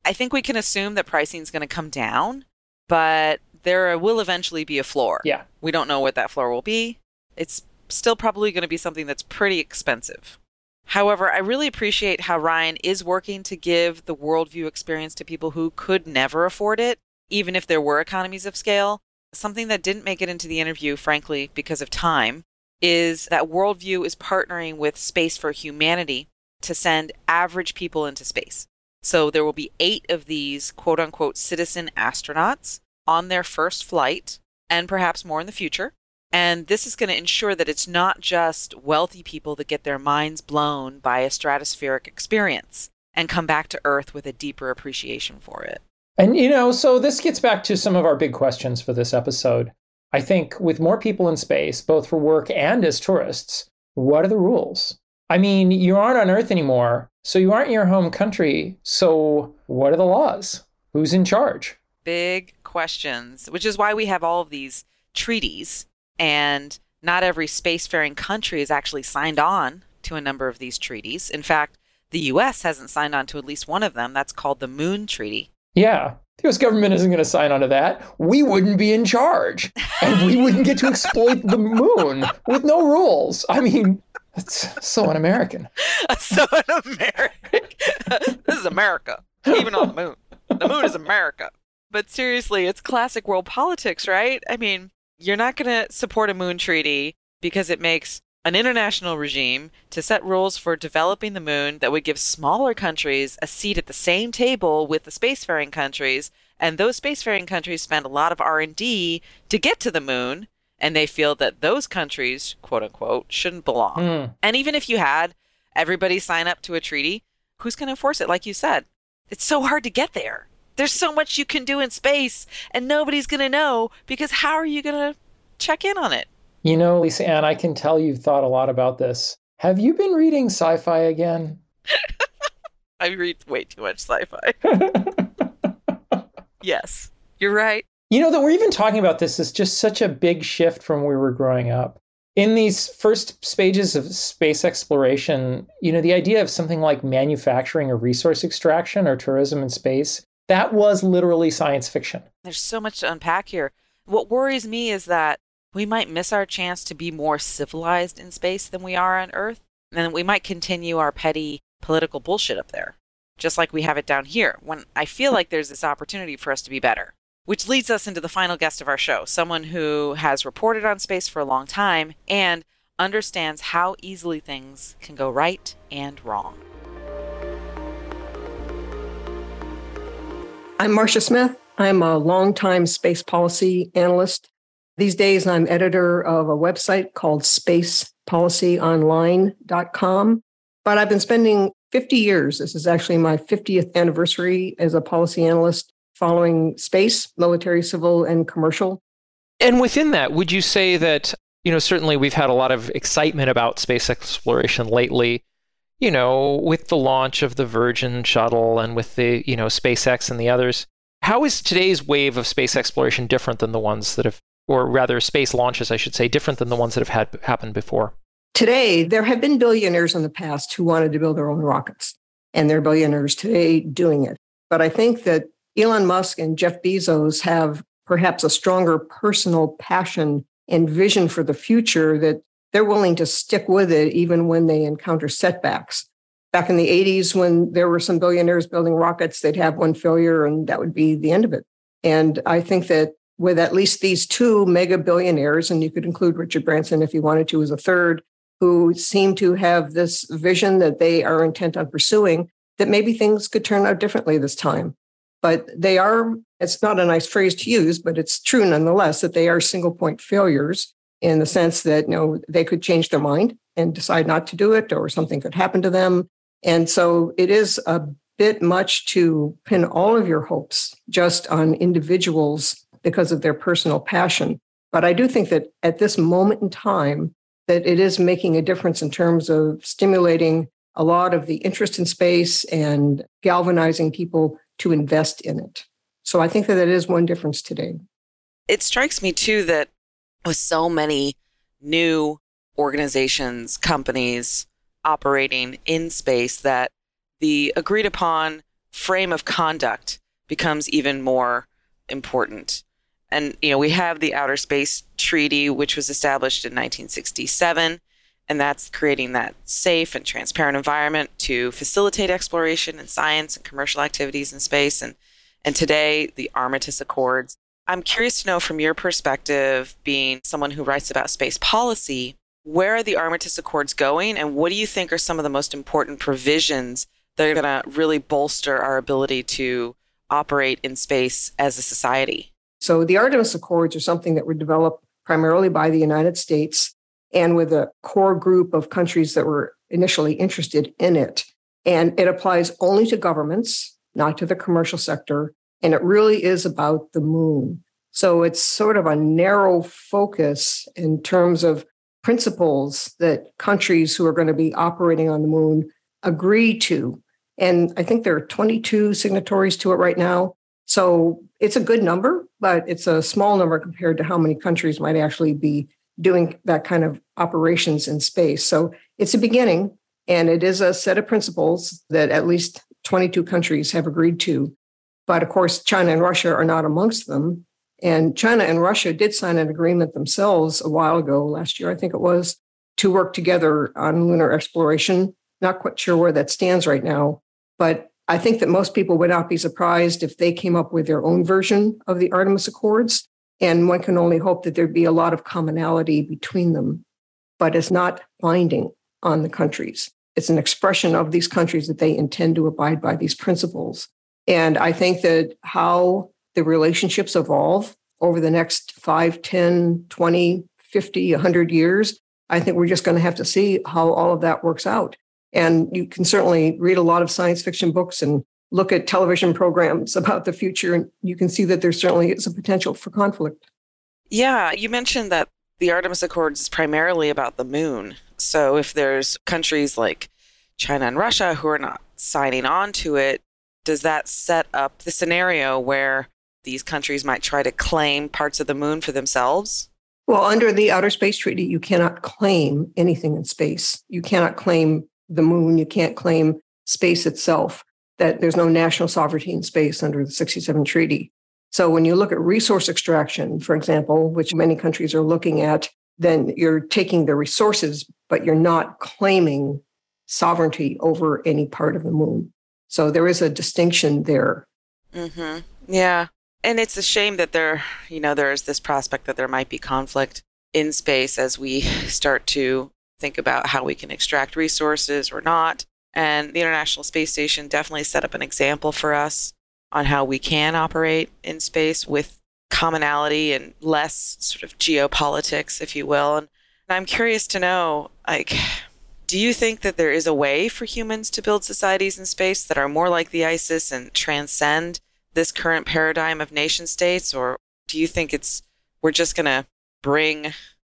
I think we can assume that pricing is going to come down, but there will eventually be a floor. Yeah. We don't know what that floor will be. It's still probably going to be something that's pretty expensive. However, I really appreciate how Ryan is working to give the World View experience to people who could never afford it, even if there were economies of scale. Something that didn't make it into the interview, frankly, because of time, is that World View is partnering with Space for Humanity to send average people into space. So there will be eight of these quote unquote citizen astronauts on their first flight, and perhaps more in the future. And this is going to ensure that it's not just wealthy people that get their minds blown by a stratospheric experience and come back to Earth with a deeper appreciation for it. And, you know, so this gets back to some of our big questions for this episode. I think with more people in space, both for work and as tourists, what are the rules? I mean, you aren't on Earth anymore, so you aren't in your home country. So, what are the laws? Who's in charge? Big questions, which is why we have all of these treaties and not every spacefaring country is actually signed on to a number of these treaties. In fact, the US hasn't signed on to at least one of them. That's called the Moon Treaty. Yeah. The US government isn't going to sign on to that. We wouldn't be in charge. And we wouldn't get to exploit the moon with no rules. I mean, that's so un American. so un American. this is America, even on the moon. The moon is America. But seriously, it's classic world politics, right? I mean, you're not going to support a moon treaty because it makes an international regime to set rules for developing the moon that would give smaller countries a seat at the same table with the spacefaring countries. And those spacefaring countries spend a lot of r&d to get to the moon and they feel that those countries quote unquote shouldn't belong. Mm. and even if you had everybody sign up to a treaty who's going to enforce it? Like you said it's so hard to get there there's so much you can do in space, and nobody's going to know because how are you going to check in on it? You know, Lisa Ann, I can tell you've thought a lot about this. Have you been reading sci fi again? I read way too much sci fi. yes, you're right. You know, that we're even talking about this is just such a big shift from where we were growing up. In these first stages of space exploration, you know, the idea of something like manufacturing or resource extraction or tourism in space that was literally science fiction. There's so much to unpack here. What worries me is that we might miss our chance to be more civilized in space than we are on Earth, and we might continue our petty political bullshit up there, just like we have it down here, when I feel like there's this opportunity for us to be better. Which leads us into the final guest of our show, someone who has reported on space for a long time and understands how easily things can go right and wrong. I'm Marcia Smith. I'm a longtime space policy analyst. These days, I'm editor of a website called spacepolicyonline.com. But I've been spending 50 years, this is actually my 50th anniversary as a policy analyst, following space, military, civil, and commercial. And within that, would you say that, you know, certainly we've had a lot of excitement about space exploration lately you know, with the launch of the Virgin shuttle and with the, you know, SpaceX and the others, how is today's wave of space exploration different than the ones that have, or rather, space launches, I should say, different than the ones that have had happened before? Today, there have been billionaires in the past who wanted to build their own rockets, and they're billionaires today doing it. But I think that Elon Musk and Jeff Bezos have perhaps a stronger personal passion and vision for the future that they're willing to stick with it even when they encounter setbacks. Back in the 80s, when there were some billionaires building rockets, they'd have one failure and that would be the end of it. And I think that with at least these two mega billionaires, and you could include Richard Branson if you wanted to as a third, who seem to have this vision that they are intent on pursuing, that maybe things could turn out differently this time. But they are, it's not a nice phrase to use, but it's true nonetheless that they are single point failures in the sense that you know they could change their mind and decide not to do it or something could happen to them and so it is a bit much to pin all of your hopes just on individuals because of their personal passion. But I do think that at this moment in time, that it is making a difference in terms of stimulating a lot of the interest in space and galvanizing people to invest in it. So I think that that is one difference today. It strikes me too that with so many new organizations, companies operating in space, that the agreed upon frame of conduct becomes even more important. And, you know, we have the Outer Space Treaty, which was established in 1967, and that's creating that safe and transparent environment to facilitate exploration and science and commercial activities in space. And, and today, the Artemis Accords. I'm curious to know from your perspective, being someone who writes about space policy, where are the Artemis Accords going, and what do you think are some of the most important provisions that are going to really bolster our ability to operate in space as a society? So the Artemis Accords are something that were developed primarily by the United States and with a core group of countries that were initially interested in it. And it applies only to governments, not to the commercial sector. And it really is about the moon. So it's sort of a narrow focus in terms of principles that countries who are going to be operating on the moon agree to. And I think there are 22 signatories to it right now. So it's a good number, but it's a small number compared to how many countries might actually be doing that kind of operations in space. So it's a beginning, and it is a set of principles that at least 22 countries have agreed to. But of course, China and Russia are not amongst them. And China and Russia did sign an agreement themselves a while ago, last year, I think it was, to work together on lunar exploration. Not quite sure where that stands right now, but I think that most people would not be surprised if they came up with their own version of the Artemis Accords. And one can only hope that there'd be a lot of commonality between them. But it's not binding on the countries. It's an expression of these countries that they intend to abide by these principles. And I think that how the relationships evolve over the next 5, 10, 20, 50, 100 years, I think we're just going to have to see how all of that works out. And you can certainly read a lot of science fiction books and look at television programs about the future, and you can see that there certainly is a potential for conflict. Yeah, you mentioned that the Artemis Accords is primarily about the moon. So if there's countries like China and Russia who are not signing on to it, does that set up the scenario where these countries might try to claim parts of the moon for themselves? Well, under the Outer Space Treaty, you cannot claim anything in space. You cannot claim the moon. You can't claim space itself, that there's no national sovereignty in space under the 67 treaty. So when you look at resource extraction, for example, which many countries are looking at, then you're taking the resources, but you're not claiming sovereignty over any part of the moon. So there is a distinction there. Mm-hmm. Yeah. And it's a shame that there, you know, there is this prospect that there might be conflict in space as we start to think about how we can extract resources or not. And the International Space Station definitely set up an example for us on how we can operate in space with commonality and less sort of geopolitics, if you will. And I'm curious to know, like, do you think that there is a way for humans to build societies in space that are more like the ISS and transcend this current paradigm of nation states? Or do you think it's we're just going to bring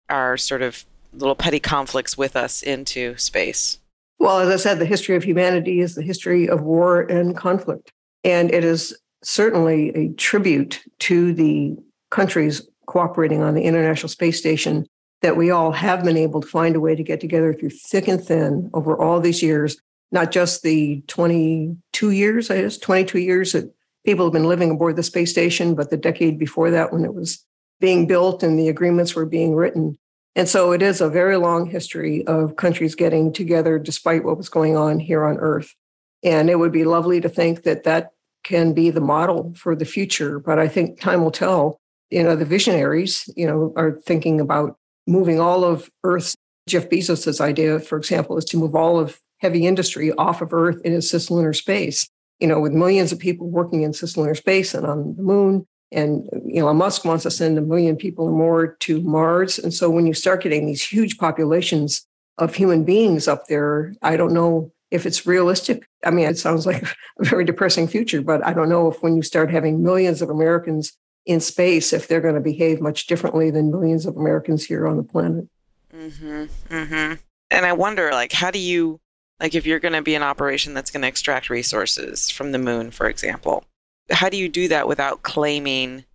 our sort of little petty conflicts with us into space? Well, as I said, the history of humanity is the history of war and conflict. And it is certainly a tribute to the countries cooperating on the International Space Station that we all have been able to find a way to get together through thick and thin over all these years, not just the 22 years, I guess, 22 years that people have been living aboard the space station, but the decade before that when it was being built and the agreements were being written. And so it is a very long history of countries getting together despite what was going on here on Earth. And it would be lovely to think that that can be the model for the future. But I think time will tell. You know, the visionaries, you know, are thinking about moving all of Earth's. Jeff Bezos's idea, for example, is to move all of heavy industry off of Earth into cislunar space. You know, with millions of people working in cislunar space and on the moon, and Elon Musk wants to send a million people or more to Mars. And so when you start getting these huge populations of human beings up there, I don't know if it's realistic. I mean, it sounds like a very depressing future, but I don't know if when you start having millions of Americans in space if they're going to behave much differently than millions of Americans here on the planet. Mm-hmm. Mm-hmm. And I wonder, like, how do you, like, if you're going to be an operation that's going to extract resources from the moon, for example, how do you do that without claiming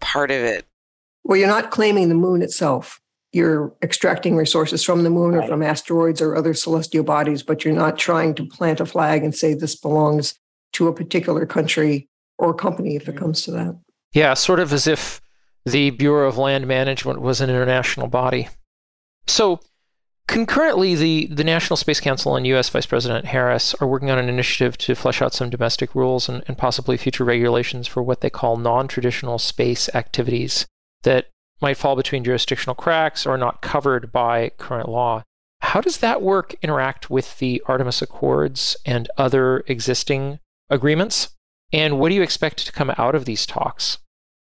part of it? Well, you're not claiming the moon itself. You're extracting resources from the moon right. or from asteroids or other celestial bodies, but you're not trying to plant a flag and say this belongs to a particular country or company if it mm-hmm. comes to that. Yeah, sort of as if the Bureau of Land Management was an international body. So, concurrently, the, the National Space Council and U.S. Vice President Harris are working on an initiative to flesh out some domestic rules and, and possibly future regulations for what they call non traditional space activities that might fall between jurisdictional cracks or not covered by current law. How does that work interact with the Artemis Accords and other existing agreements? And what do you expect to come out of these talks?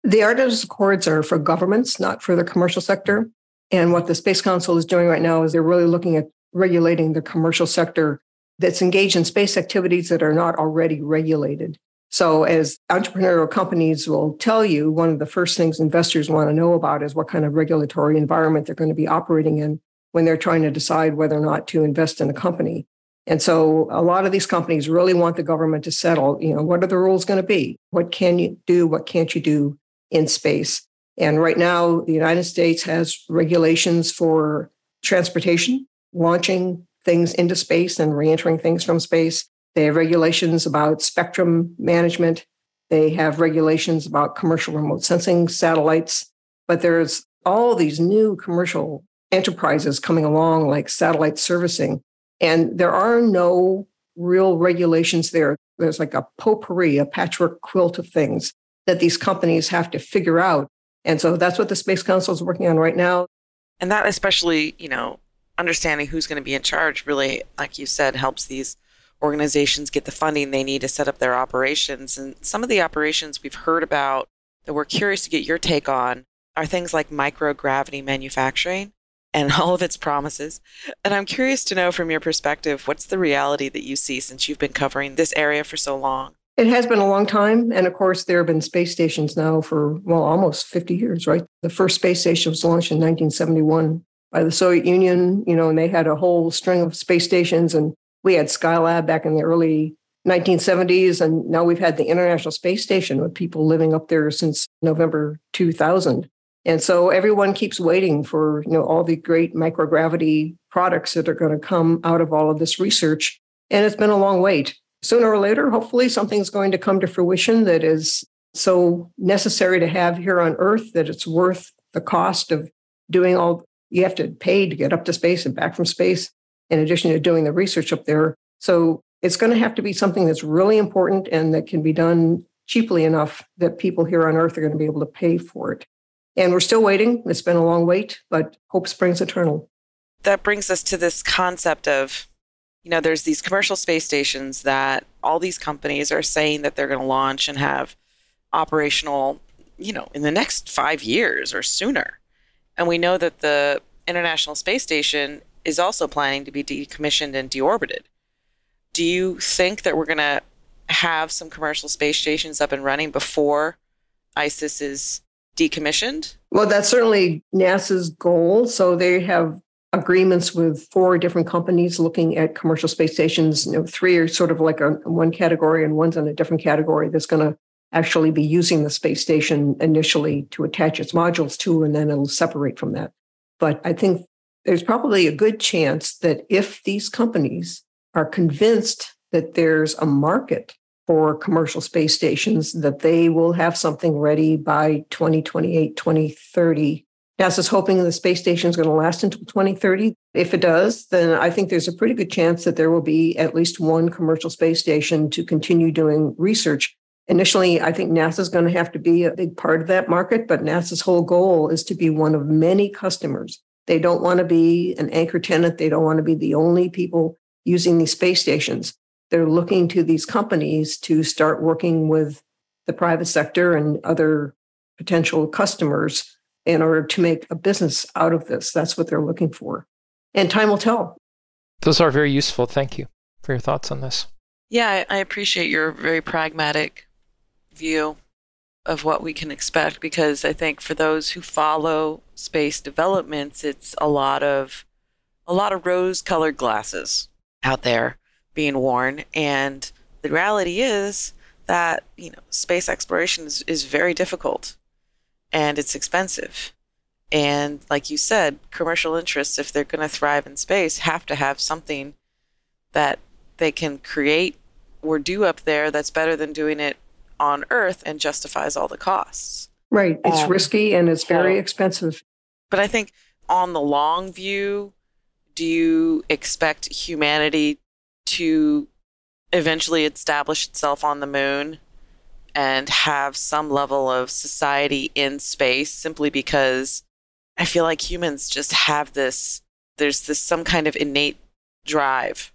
The Artemis Accords are for governments, not for the commercial sector. And what the Space Council is doing right now is they're really looking at regulating the commercial sector that's engaged in space activities that are not already regulated. So, as entrepreneurial companies will tell you, one of the first things investors want to know about is what kind of regulatory environment they're going to be operating in when they're trying to decide whether or not to invest in a company. And so a lot of these companies really want the government to settle, you know, what are the rules going to be? What can you do? What can't you do in space? And right now, the United States has regulations for transportation, launching things into space and reentering things from space. They have regulations about spectrum management. They have regulations about commercial remote sensing satellites. But there's all these new commercial enterprises coming along, like satellite servicing, and there are no real regulations there. There's like a potpourri, a patchwork quilt of things that these companies have to figure out. And so that's what the Space Council is working on right now. And that, especially, you know, understanding who's going to be in charge, really, like you said, helps these organizations get the funding they need to set up their operations. And some of the operations we've heard about that we're curious to get your take on are things like microgravity manufacturing and all of its promises. And I'm curious to know from your perspective, what's the reality that you see since you've been covering this area for so long? It has been a long time. And of course, there have been space stations now for, well, almost 50 years, right? The first space station was launched in 1971 by the Soviet Union, you know, and they had a whole string of space stations. And we had Skylab back in the early 1970s. And now we've had the International Space Station with people living up there since November 2000. And so everyone keeps waiting for, you know, all the great microgravity products that are going to come out of all of this research. And it's been a long wait. Sooner or later, hopefully something's going to come to fruition that is so necessary to have here on Earth that it's worth the cost of doing all you have to pay to get up to space and back from space, in addition to doing the research up there. So it's going to have to be something that's really important and that can be done cheaply enough that people here on Earth are going to be able to pay for it. And we're still waiting. It's been a long wait, but hope springs eternal. That brings us to this concept of, you know, there's these commercial space stations that all these companies are saying that they're going to launch and have operational, you know, in the next five years or sooner. And we know that the International Space Station is also planning to be decommissioned and deorbited. Do you think that we're going to have some commercial space stations up and running before ISS is decommissioned? Well, that's certainly NASA's goal. So they have agreements with four different companies looking at commercial space stations. You know, three are sort of like a one category, and one's in a different category that's going to actually be using the space station initially to attach its modules to, and then it'll separate from that. But I think there's probably a good chance that if these companies are convinced that there's a market for commercial space stations that they will have something ready by 2028, 2030. NASA's hoping the space station is going to last until 2030. If it does, then I think there's a pretty good chance that there will be at least one commercial space station to continue doing research. Initially, I think NASA is going to have to be a big part of that market, but NASA's whole goal is to be one of many customers. They don't want to be an anchor tenant. They don't want to be the only people using these space stations they're looking to these companies to start working with the private sector and other potential customers in order to make a business out of this. That's what they're looking for. And time will tell. Those are very useful. Thank you for your thoughts on this. Yeah, I appreciate your very pragmatic view. of what we can expect because I think for those who follow space developments, it's a lot of a lot of rose-colored glasses out there being worn, and the reality is that you know space exploration is, is very difficult and it's expensive. And like you said, commercial interests, if they're going to thrive in space, have to have something that they can create or do up there that's better than doing it on Earth and justifies all the costs. Right. It's um, risky and it's very expensive. But I think on the long view, do you expect humanity to eventually establish itself on the moon and have some level of society in space simply because I feel like humans just have this there's this some kind of innate drive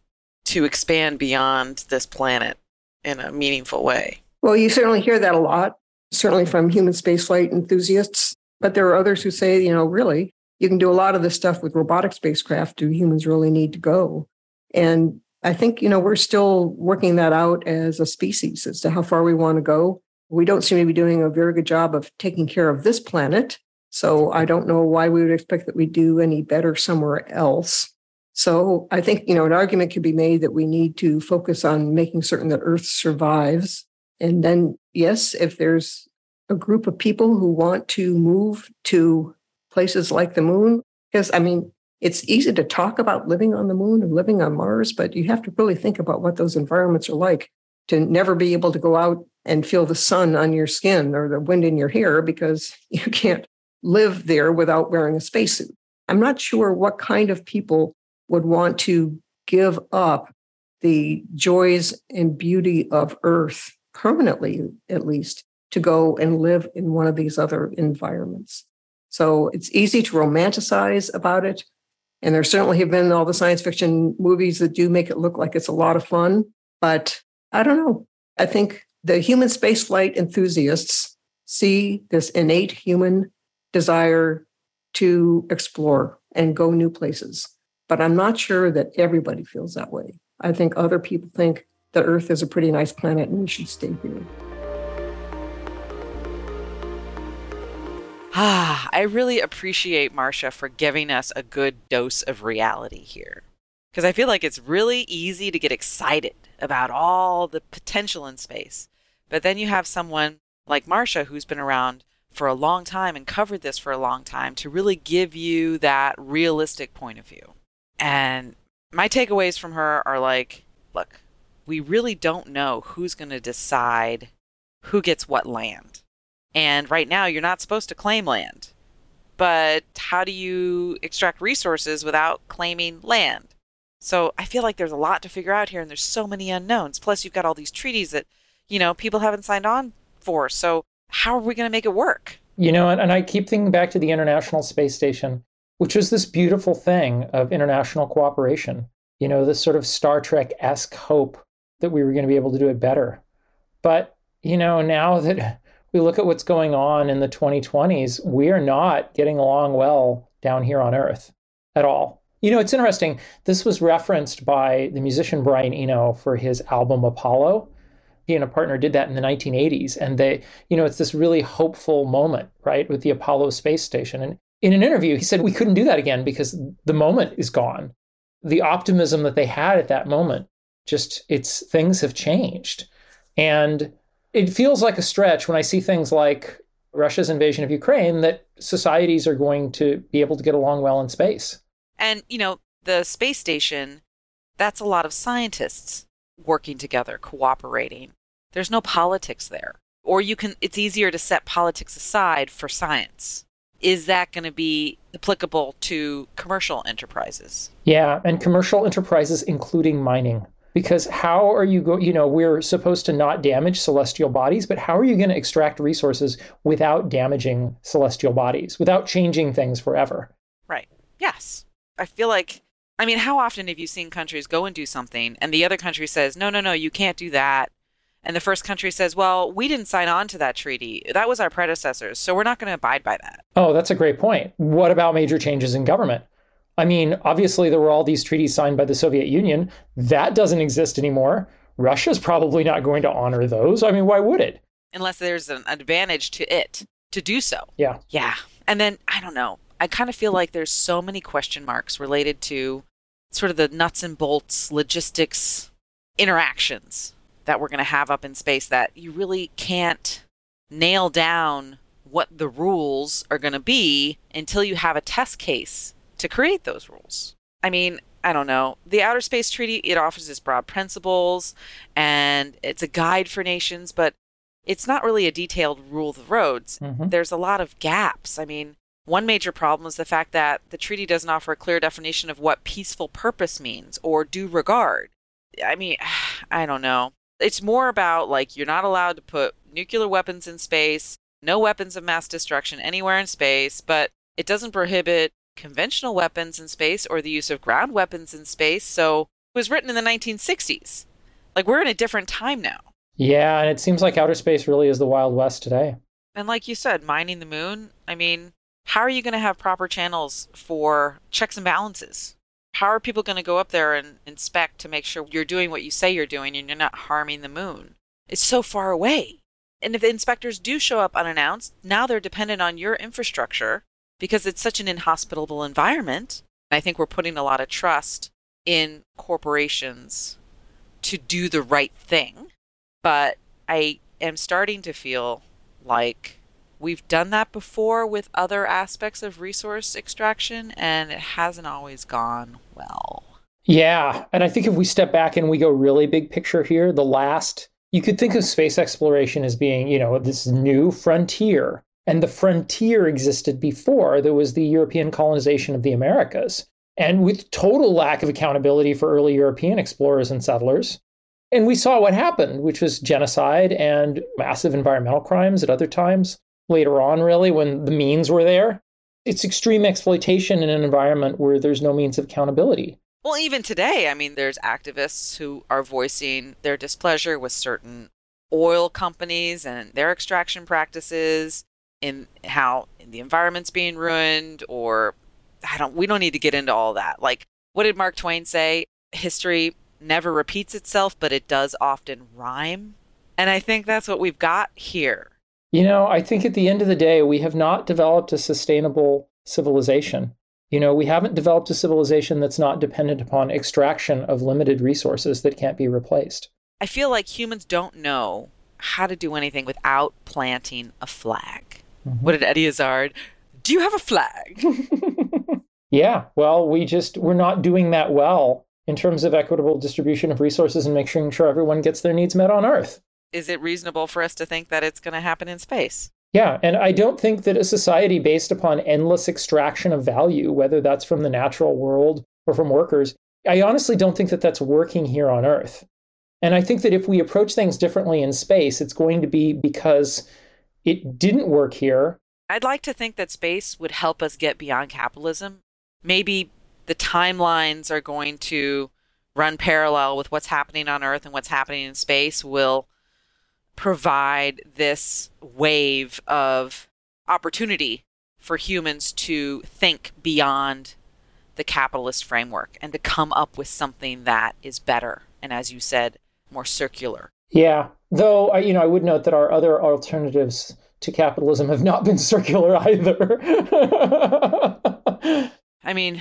to expand beyond this planet in a meaningful way. Well, you certainly hear that a lot, certainly from human spaceflight enthusiasts. But there are others who say, you know, really, you can do a lot of this stuff with robotic spacecraft. Do humans really need to go? And I think, you know, we're still working that out as a species as to how far we want to go. We don't seem to be doing a very good job of taking care of this planet. So I don't know why we would expect that we do any better somewhere else. So I think, you know, an argument could be made that we need to focus on making certain that Earth survives. And then, yes, if there's a group of people who want to move to places like the moon, because I mean, it's easy to talk about living on the moon and living on Mars, but you have to really think about what those environments are like to never be able to go out and feel the sun on your skin or the wind in your hair because you can't live there without wearing a spacesuit. I'm not sure what kind of people would want to give up the joys and beauty of Earth permanently, at least, to go and live in one of these other environments. So it's easy to romanticize about it. And there certainly have been all the science fiction movies that do make it look like it's a lot of fun. But I don't know. I think the human spaceflight enthusiasts see this innate human desire to explore and go new places. But I'm not sure that everybody feels that way. I think other people think the Earth is a pretty nice planet and we should stay here. Ah, I really appreciate Marcia for giving us a good dose of reality here. Because I feel like it's really easy to get excited about all the potential in space. But then you have someone like Marcia who's been around for a long time and covered this for a long time to really give you that realistic point of view. And my takeaways from her are like, look, we really don't know who's going to decide who gets what land. And right now, you're not supposed to claim land. But how do you extract resources without claiming land? So I feel like there's a lot to figure out here, and there's so many unknowns. Plus, you've got all these treaties that, you know, people haven't signed on for. So how are we going to make it work? You know, and, and I keep thinking back to the International Space Station, which was this beautiful thing of international cooperation. You know, this sort of Star Trek esque hope that we were going to be able to do it better. But, you know, now that we look at what's going on in the 2020s, we are not getting along well down here on Earth at all. You know, it's interesting. This was referenced by the musician Brian Eno for his album Apollo. He and a partner did that in the 1980s. And they, you know, it's this really hopeful moment, right, with the Apollo space station. And in an interview, he said, We couldn't do that again because the moment is gone. The optimism that they had at that moment, just it's things have changed. And it feels like a stretch when I see things like Russia's invasion of Ukraine that societies are going to be able to get along well in space. And, you know, the space station, that's a lot of scientists working together, cooperating. There's no politics there. Or you can, it's easier to set politics aside for science. Is that going to be applicable to commercial enterprises? Yeah, and commercial enterprises, including mining because how are you going you know we're supposed to not damage celestial bodies but how are you going to extract resources without damaging celestial bodies without changing things forever? Right. Yes. I feel like i mean how often have you seen countries go and do something and the other country says no no no you can't do that. And the first country says well we didn't sign on to that treaty. That was our predecessors so we're not going to abide by that. Oh that's a great point. What about major changes in government I mean, obviously, there were all these treaties signed by the Soviet Union. That doesn't exist anymore. Russia's probably not going to honor those. I mean, why would it? unless there's an advantage to it to do so. Yeah. Yeah. And then I don't know. I kind of feel like there's so many question marks related to sort of the nuts and bolts logistics interactions that we're going to have up in space that you really can't nail down what the rules are going to be until you have a test case to create those rules. I mean, I don't know. The Outer Space Treaty, it offers its broad principles and it's a guide for nations, but it's not really a detailed rule of the roads. Mhm. There's a lot of gaps. I mean, one major problem is the fact that the treaty doesn't offer a clear definition of what peaceful purpose means or due regard. I mean, I don't know. It's more about like you're not allowed to put nuclear weapons in space, no weapons of mass destruction anywhere in space, but it doesn't prohibit conventional weapons in space or the use of ground weapons in space. So it was written in the 1960s. Like we're in a different time now. Yeah, and it seems like outer space really is the Wild West today. And like you said, mining the moon, I mean, how are you going to have proper channels for checks and balances? How are people going to go up there and inspect to make sure you're doing what you say you're doing and you're not harming the moon? It's so far away. And if the inspectors do show up unannounced, now they're dependent on your infrastructure because it's such an inhospitable environment. I think we're putting a lot of trust in corporations to do the right thing. But I am starting to feel like we've done that before with other aspects of resource extraction, and it hasn't always gone well. Yeah, and I think if we step back and we go really big picture here, the last you could think of space exploration as being, you know, this new frontier. And the frontier existed before there was the European colonization of the Americas. And with total lack of accountability for early European explorers and settlers. And we saw what happened, which was genocide and massive environmental crimes at other times. Later on, really, when the means were there, it's extreme exploitation in an environment where there's no means of accountability. Well, even today, I mean, there's activists who are voicing their displeasure with certain oil companies and their extraction practices, in how the environment's being ruined, or I don't. We don't need to get into all that. Like, what did Mark Twain say? History never repeats itself, but it does often rhyme. And I think that's what we've got here. You know, I think at the end of the day, we have not developed a sustainable civilization. You know, we haven't developed a civilization that's not dependent upon extraction of limited resources that can't be replaced. I feel like humans don't know how to do anything without planting a flag. Mhm. What did Eddie Izzard? Do you have a flag? yeah, well, we just we're not doing that well in terms of equitable distribution of resources and making sure everyone gets their needs met on Earth. Is it reasonable for us to think that it's going to happen in space? Yeah, and I don't think that a society based upon endless extraction of value, whether that's from the natural world or from workers, I honestly don't think that that's working here on Earth. And I think that if we approach things differently in space, it's going to be because it didn't work here. I'd like to think that space would help us get beyond capitalism. Maybe the timelines are going to run parallel with what's happening on Earth and what's happening in space will provide this wave of opportunity for humans to think beyond the capitalist framework and to come up with something that is better and as you said more circular Yeah, though I, you know, I would note that our other alternatives to capitalism have not been circular either. I mean,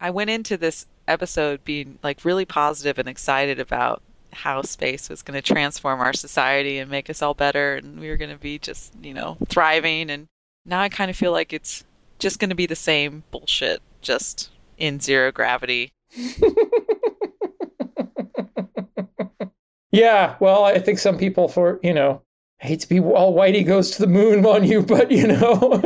I went into this episode being like really positive and excited about how space was going to transform our society and make us all better and we were going to be just, you know, thriving and now I kind of feel like it's just going to be the same bullshit just in zero gravity. yeah, well, I think some people for, you know, I hate to be all whitey goes to the moon on you, but you know,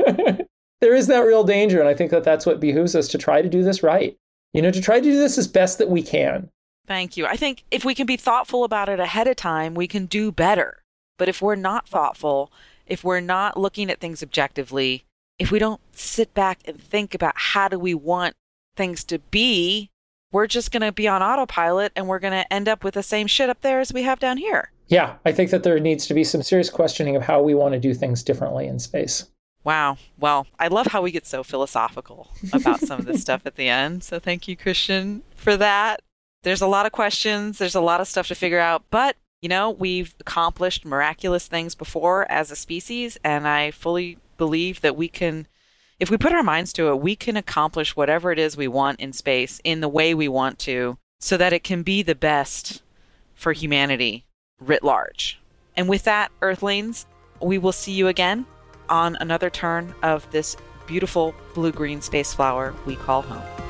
there is that real danger and I think that that's what behooves us to try to do this right. You know, to try to do this as best that we can. Thank you. I think if we can be thoughtful about it ahead of time, we can do better. But if we're not thoughtful, if we're not looking at things objectively, if we don't sit back and think about how do we want things to be, we're just going to be on autopilot and we're going to end up with the same shit up there as we have down here. Yeah, I think that there needs to be some serious questioning of how we want to do things differently in space. Wow. Well, I love how we get so philosophical about some of this stuff at the end. So thank you, Christian, for that. There's a lot of questions, there's a lot of stuff to figure out, but You know, we've accomplished miraculous things before as a species, and I fully believe that we can, if we put our minds to it, we can accomplish whatever it is we want in space in the way we want to so that it can be the best for humanity writ large. And with that, Earthlings, we will see you again on another turn of this beautiful blue green space flower we call home.